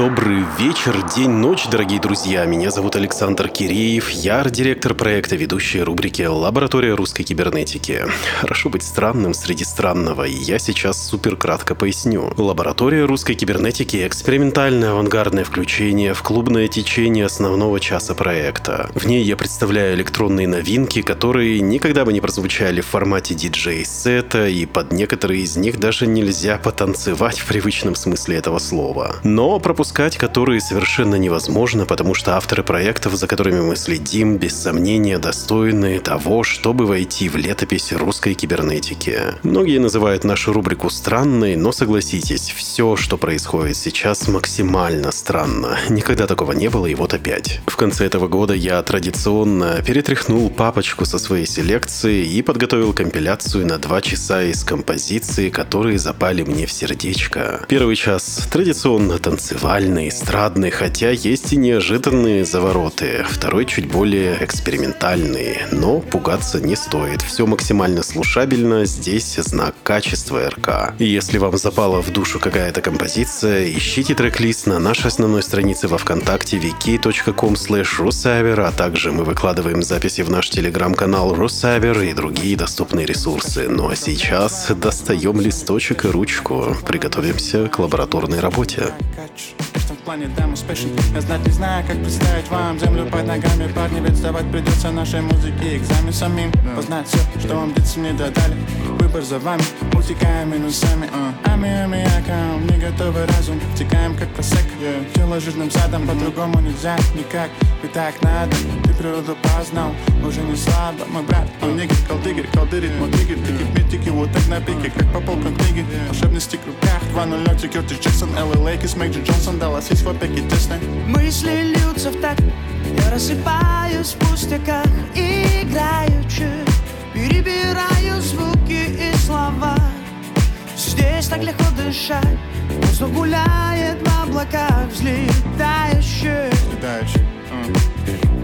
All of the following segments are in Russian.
Добрый вечер, день, ночь, дорогие друзья. Меня зовут Александр Киреев. Я арт-директор проекта, ведущей рубрики «Лаборатория русской кибернетики». Хорошо быть странным среди странного, и я сейчас супер кратко поясню. Лаборатория русской кибернетики – экспериментальное авангардное включение в клубное течение основного часа проекта. В ней я представляю электронные новинки, которые никогда бы не прозвучали в формате диджей-сета, и под некоторые из них даже нельзя потанцевать в привычном смысле этого слова. Но пропускать которые совершенно невозможно, потому что авторы проектов, за которыми мы следим, без сомнения достойны того, чтобы войти в летопись русской кибернетики. Многие называют нашу рубрику странной, но согласитесь, все, что происходит сейчас, максимально странно. Никогда такого не было, и вот опять. В конце этого года я традиционно перетряхнул папочку со своей селекции и подготовил компиляцию на два часа из композиции, которые запали мне в сердечко. Первый час традиционно танцевал танцевальный, эстрадный, хотя есть и неожиданные завороты. Второй чуть более экспериментальный, но пугаться не стоит. Все максимально слушабельно, здесь знак качества РК. И если вам запала в душу какая-то композиция, ищите трек-лист на нашей основной странице во Вконтакте wiki.com slash а также мы выкладываем записи в наш телеграм-канал Русайбер и другие доступные ресурсы. Ну а сейчас достаем листочек и ручку. Приготовимся к лабораторной работе. Конечно, в плане дам успешен. Я знать не знаю, как представить вам Землю под ногами, парни Ведь сдавать придется нашей музыке Экзамен самим, познать все, что вам дети не додали. Выбор за вами, утекаем минусами Ами, ами, акам, не готовый разум. Текаем как просек, тело жирным задом По-другому нельзя, никак, ведь так надо Ты природу познал, уже не слабо Мой брат, он нигер, колдыгер, колдырит Мой триггер, тики метики, вот так на пике Как по полкам книги, волшебности в руках 2-0, Кертис Джексон, Элли Лейкис, Мэйджи Джонсон Есть в опеке Дисней Мысли льются в так Я рассыпаюсь в пустяках Играючи Перебираю звуки и слова. Здесь так легко дышать. Воздух гуляет в облаках Взлетающий. Чайки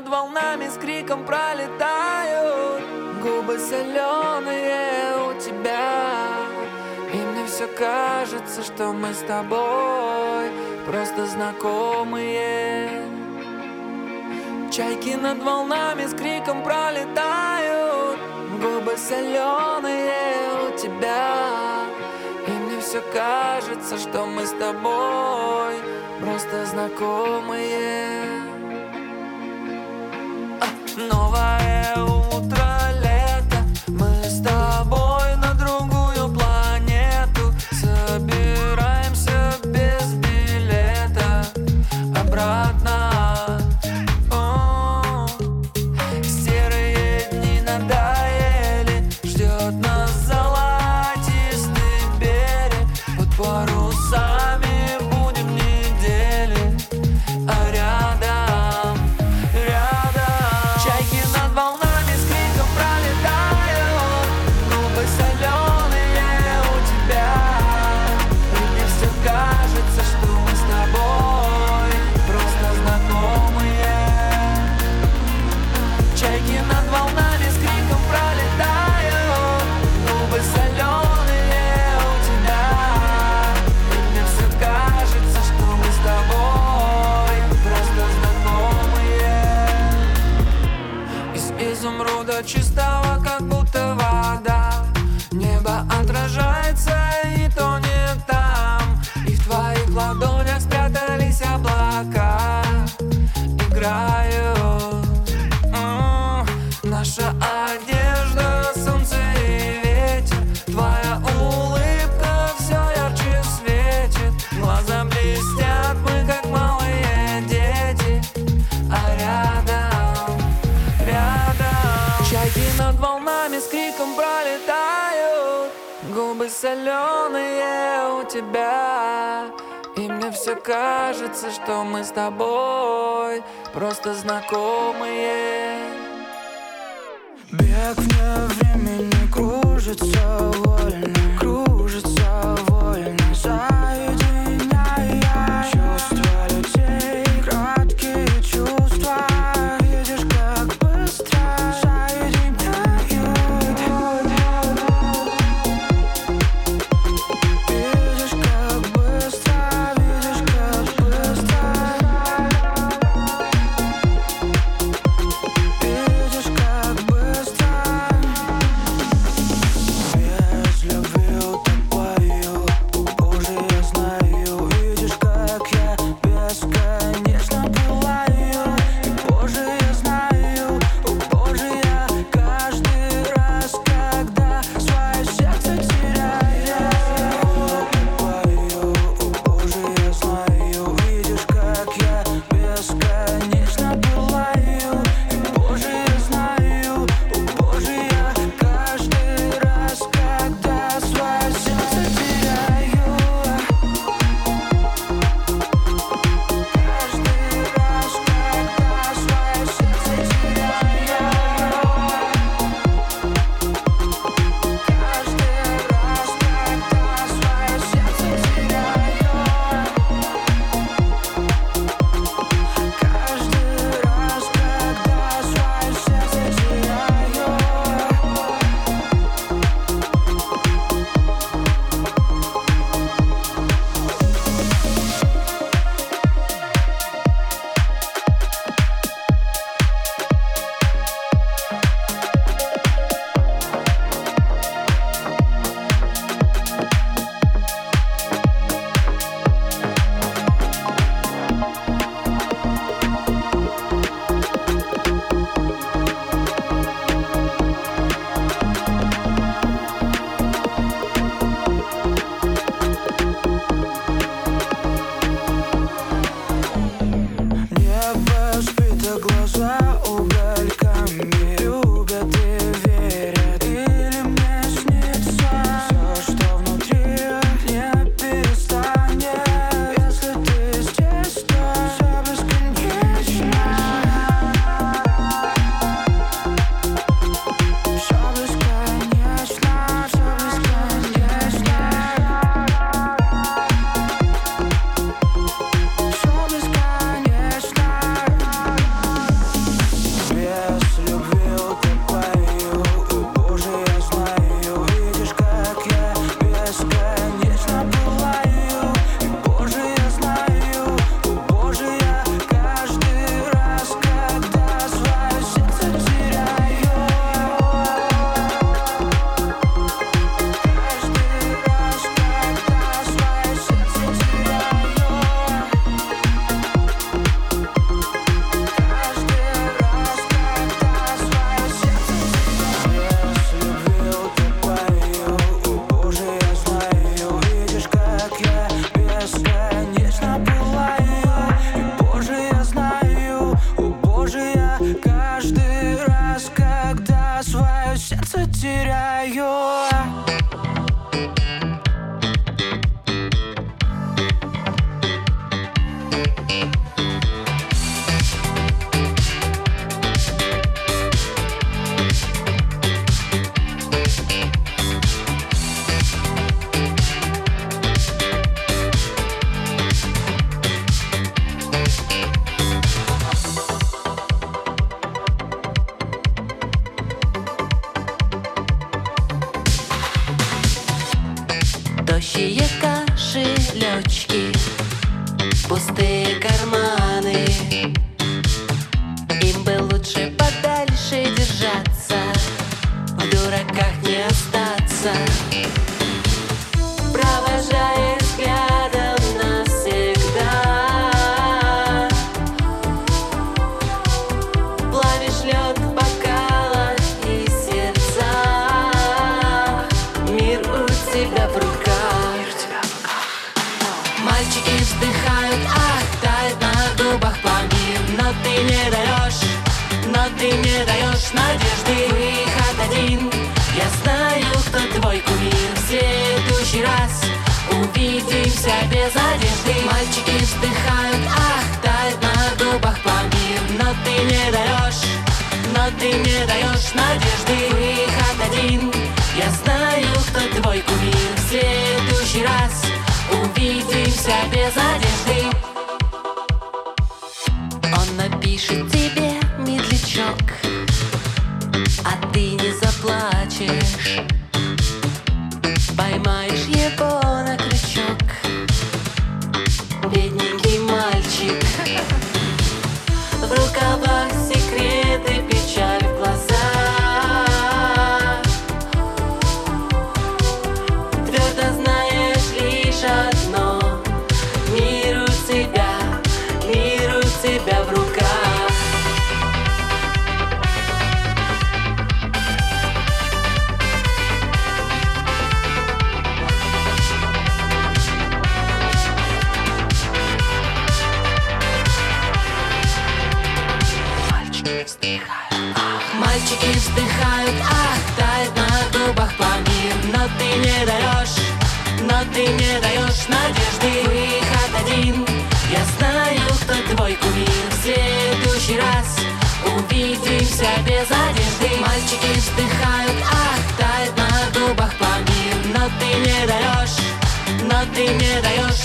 над волнами с криком пролетают. Губы соленые у тебя. И мне все кажется, что мы с тобой Просто знакомые. Чайки над волнами с криком пролетают. Губы соленые у тебя. И мне все кажется, что мы с тобой Просто знакомые новое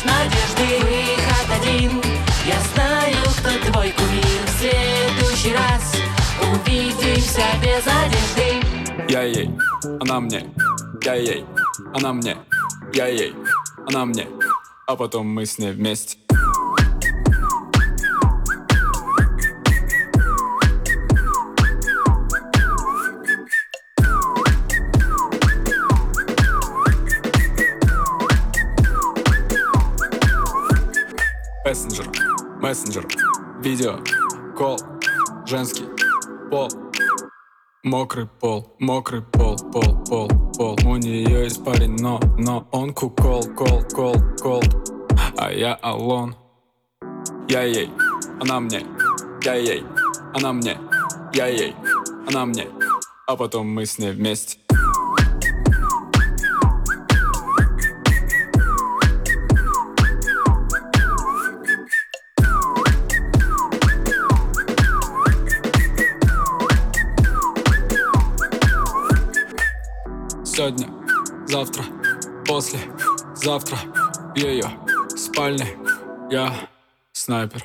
надежды Выход один, я знаю, кто твой кумир В следующий раз увидимся без одежды. Я ей, она мне, я ей, она мне, я ей, она мне, а потом мы с ней вместе. Мессенджер, мессенджер, видео, кол, женский, пол, Мокрый пол, мокрый пол, пол, пол, пол. У нее есть парень, но, но он кукол, кол, кол, кол. А я алон. Я ей, она мне, я ей, она мне, я ей, она мне. А потом мы с ней вместе Сегодня, завтра, после, завтра В ее спальне я снайпер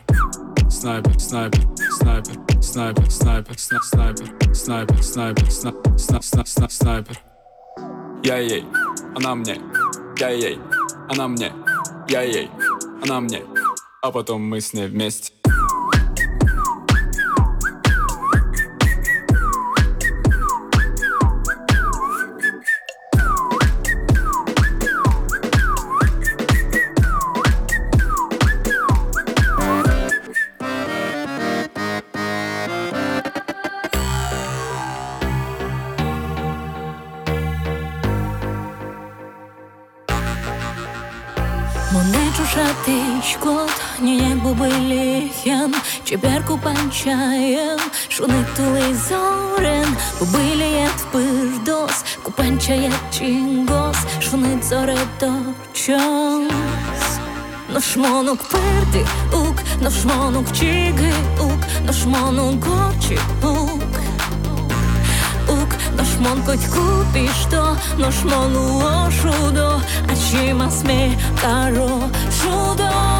Снайпер, снайпер, снайпер, снайпер, снайпер, сна- снайпер, снайпер, снайпер, сна- сна- сна- сна- снайпер Я ей, она мне, я ей, она мне, я ей, она мне А потом мы с ней вместе Чеберку панчаєм, шунитули зорен, побиліє впирдос, купанчає чінгос, шунит зоредочос. Нашмонук перди ук, нашмонук чиги ук, нашмонук горчі ук. Ук, нашмон коть купішто, нашмону ошудо, а чимасме каро чудо.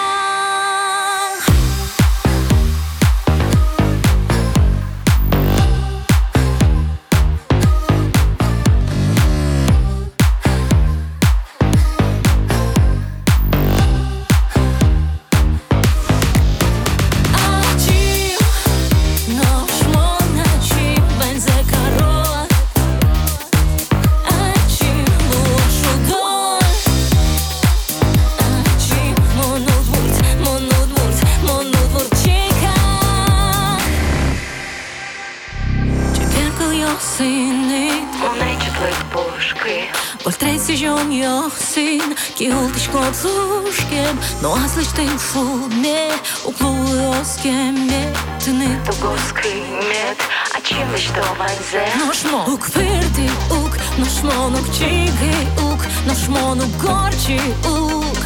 jooksin kiultiskot suskem No aslishtin шуме уклуосkem metni Тугоскримет, а чем что вазе? Noshmo uk verdi uk Noshmo nuk qigi uk Noshmo nuk gorqi uk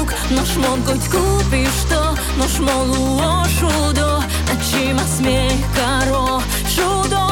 Uk Noshmo gojt kupi što Noshmo luo shudo A qima smjeh karo shudo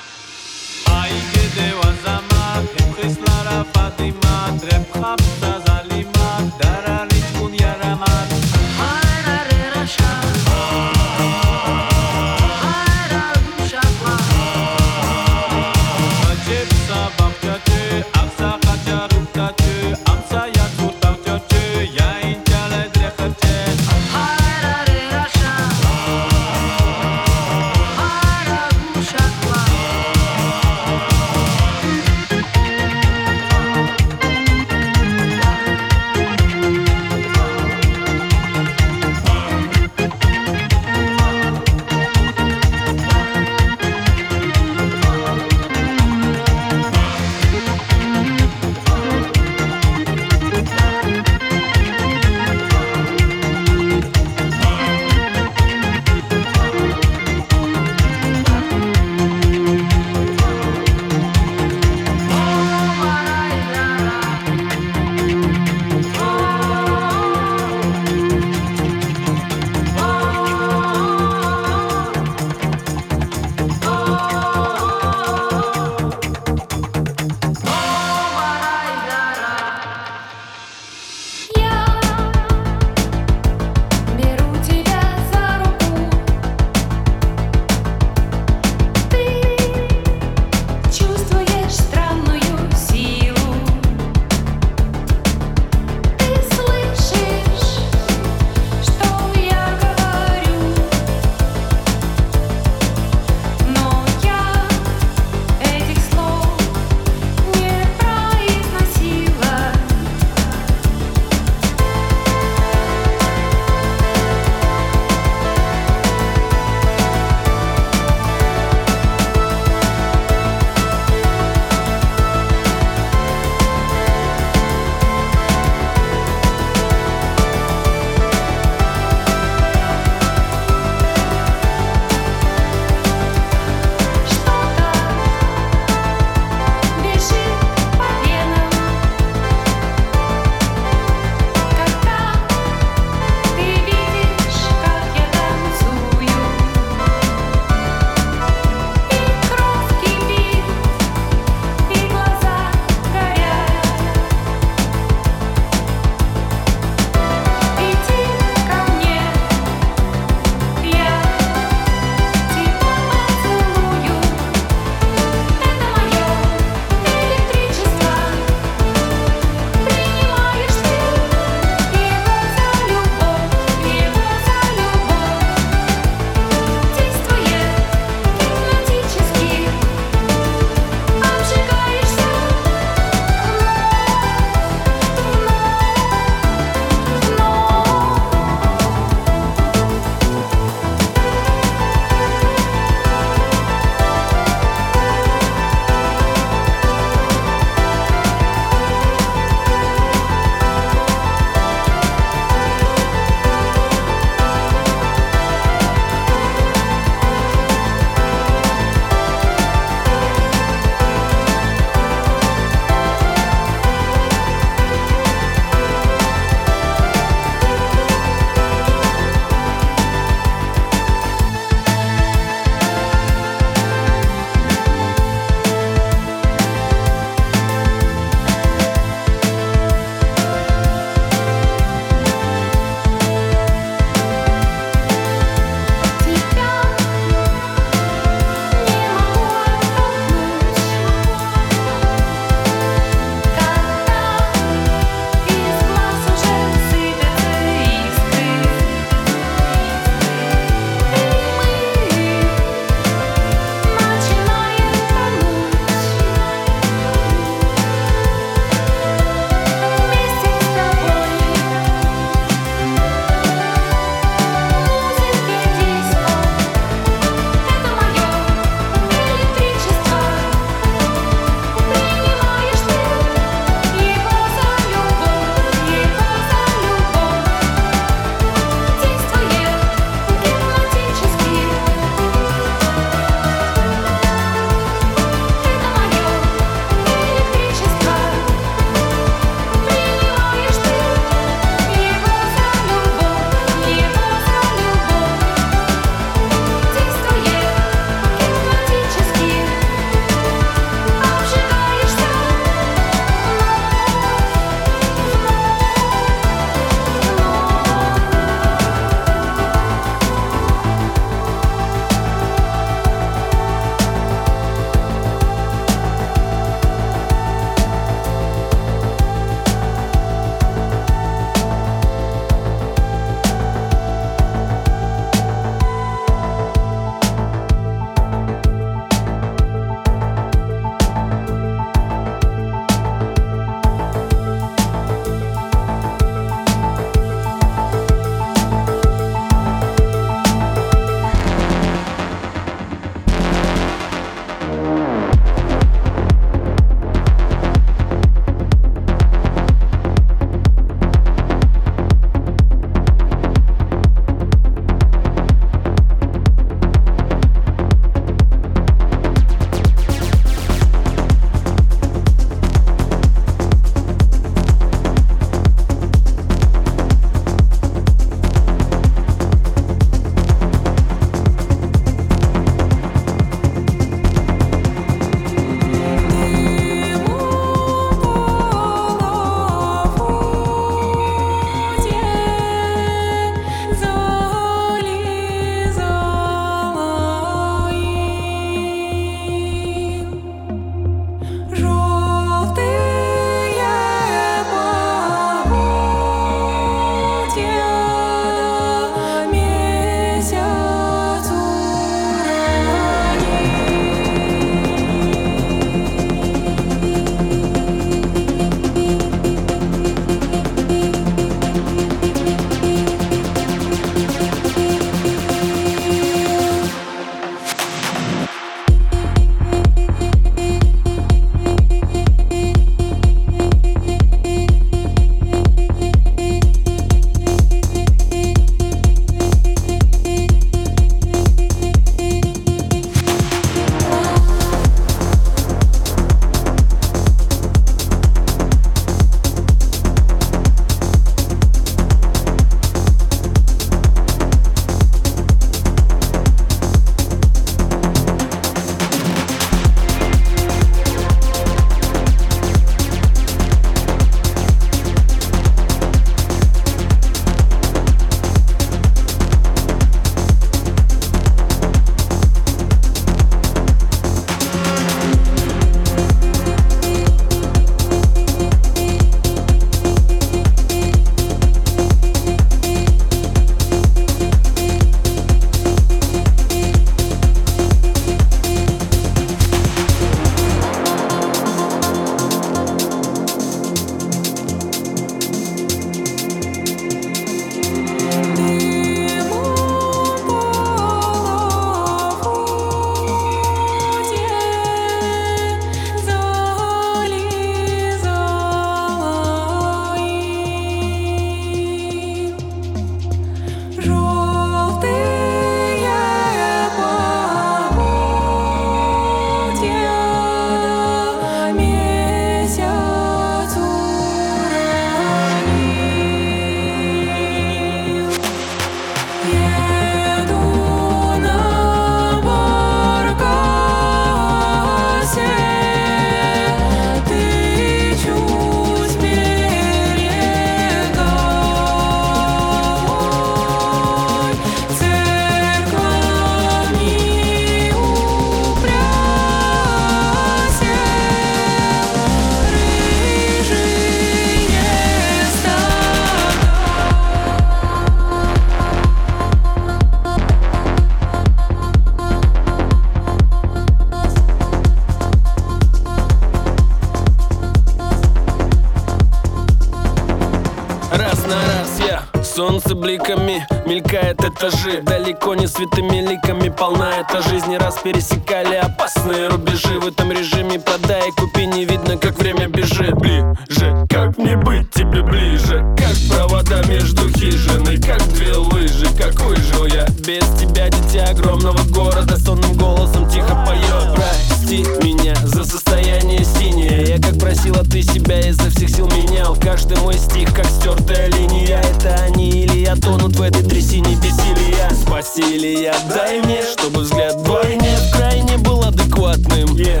этажи Далеко не святыми ликами полна. Эта жизнь Не раз пересекали опасные рубежи. В этом режиме продай и купи Не видно, как время бежит. Ближе, как мне быть тебе ближе? Как провода между хижиной Как две лыжи, как выжил я? Без тебя, дитя огромного города Сонным голосом тихо поет. Прости меня за состояние синее. Я как просила, ты себя изо всех сил менял. Каждый мой стих, как стертая линия. Это они или я тонут в этой трясине бессилия. Спаси или я, дай мне, чтобы взгляд вдвойне В крайне был адекватным. Где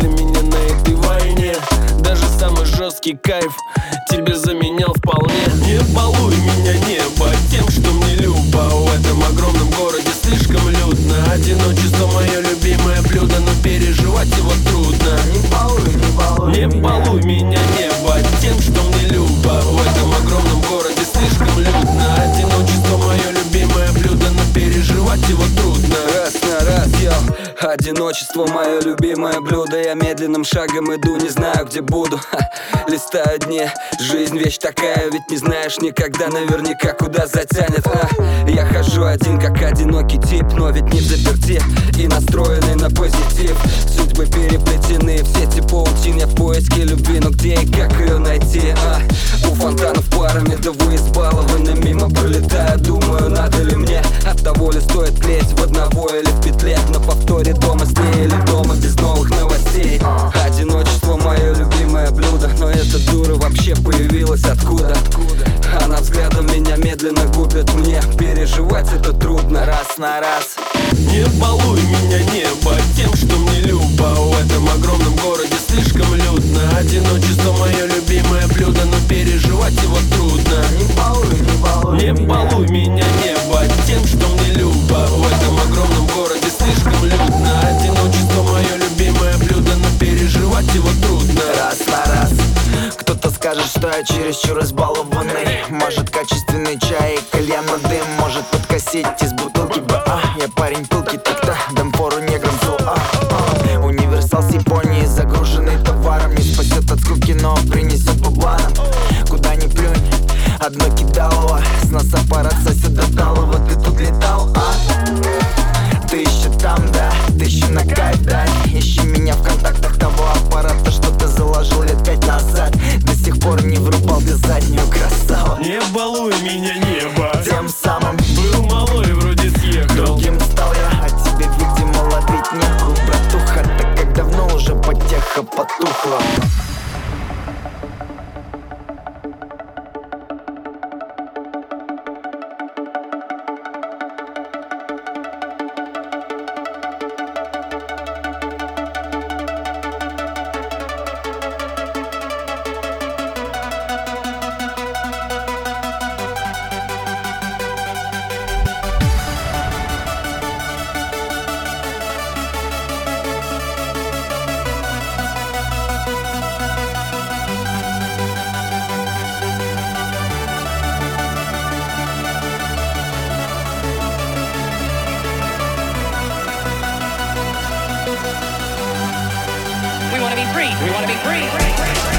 для меня на этой войне? Даже самый жесткий кайф тебе заменял вполне. Не балуй меня небо тем, что мне любо. В этом огромном городе слишком людно. Одиночество мое любимое блюдо Но переживать его трудно. Не балуй, не балуй, не балуй меня Одиночество мое любимое блюдо. Я медленным шагом иду, не знаю где буду. Ха, Листаю дни, жизнь вещь такая Ведь не знаешь никогда наверняка куда затянет. А, Я хожу один как одинокий тип Но ведь не заперти. И настроенный на позитив. Судьбы переплетены в сети паутин в поиске любви, но где и как ее найти а? У фонтанов парами, да вы избалованы Мимо пролетая, думаю, надо ли мне? От того ли стоит клеить в одного или в петле? На повторе раз на раз. Не балуй меня небо тем, что мне любо. В этом огромном городе слишком людно. Одиночество мое любимое блюдо Но переживать его трудно. Не балуй, не балуй, не балуй меня небо тем, что мне любо. В этом огромном городе слишком людно. Одиночество мое любимое блюдо Но переживать его трудно. Раз на раз. Кто-то скажет, что я чересчур избалованный We want to be free.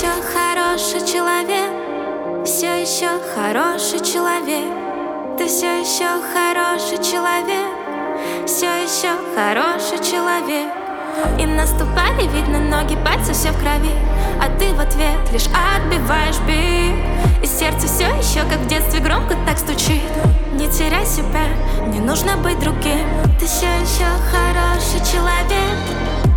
Еще хороший человек, все еще хороший человек. Ты все еще хороший человек, все еще хороший человек. И наступали, видно, ноги, пальцы все в крови. А ты в ответ лишь отбиваешь бит. И сердце все еще, как в детстве, громко так стучит. Не теряй себя, не нужно быть другим. Ты все еще хороший человек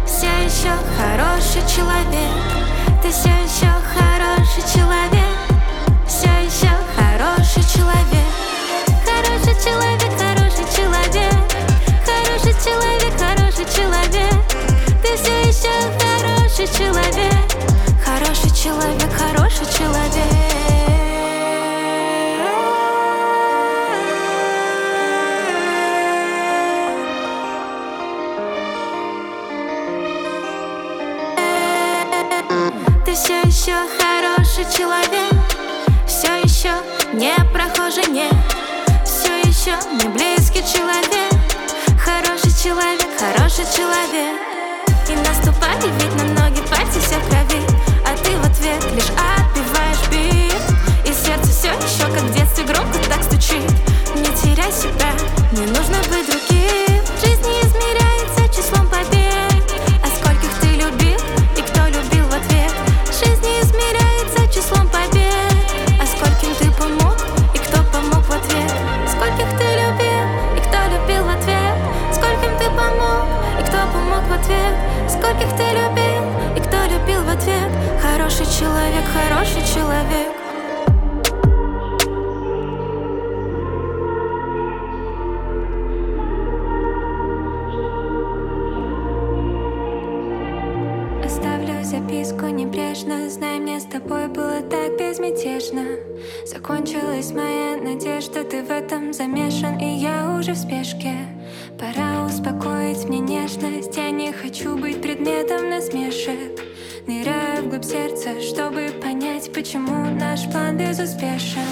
Все еще хороший человек Ты все еще хороший человек Все еще хороший человек. Хороший человек, хороший человек Хороший человек, хороший человек. Ты все еще хороший человек Хороший человек, хороший человек Ты все еще хороший человек Все еще не прохожий, нет. Все еще не близкий человек Хороший человек, хороший человек. И наступали ведь на ноги, пальцы все в крови А ты в ответ лишь отбиваешь бит. И сердце все еще, как в детстве, громко так стучит. Не теряй себя, не нужно быть другим хороший человек. Оставлю записку небрежно. Знай, мне с тобой было так безмятежно. Закончилась моя надежда Ты в этом замешан, и я уже в спешке. Пора успокоить мне нежность Я не хочу быть безуспешен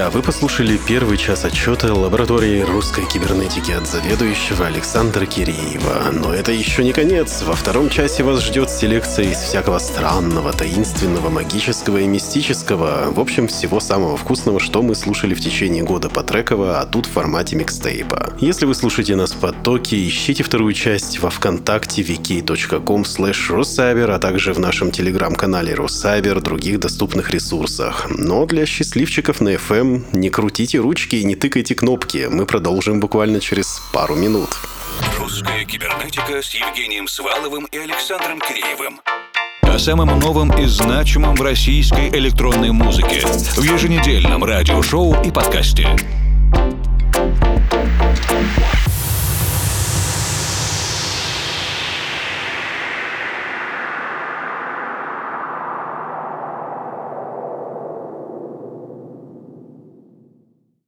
Друзья, вы послушали первый час отчета лаборатории русской кибернетики от заведующего Александра Киреева. Но это еще не конец. Во втором часе вас ждет селекция из всякого странного, таинственного, магического и мистического. В общем, всего самого вкусного, что мы слушали в течение года по треково, а тут в формате микстейпа. Если вы слушаете нас в потоке, ищите вторую часть во вконтакте wiki.com slash а также в нашем телеграм-канале Росайбер, других доступных ресурсах. Но для счастливчиков на FM не крутите ручки и не тыкайте кнопки. Мы продолжим буквально через пару минут. Русская кибернетика с Евгением Сваловым и Александром Киреевым о самом новом и значимом в российской электронной музыке в еженедельном радиошоу и подкасте.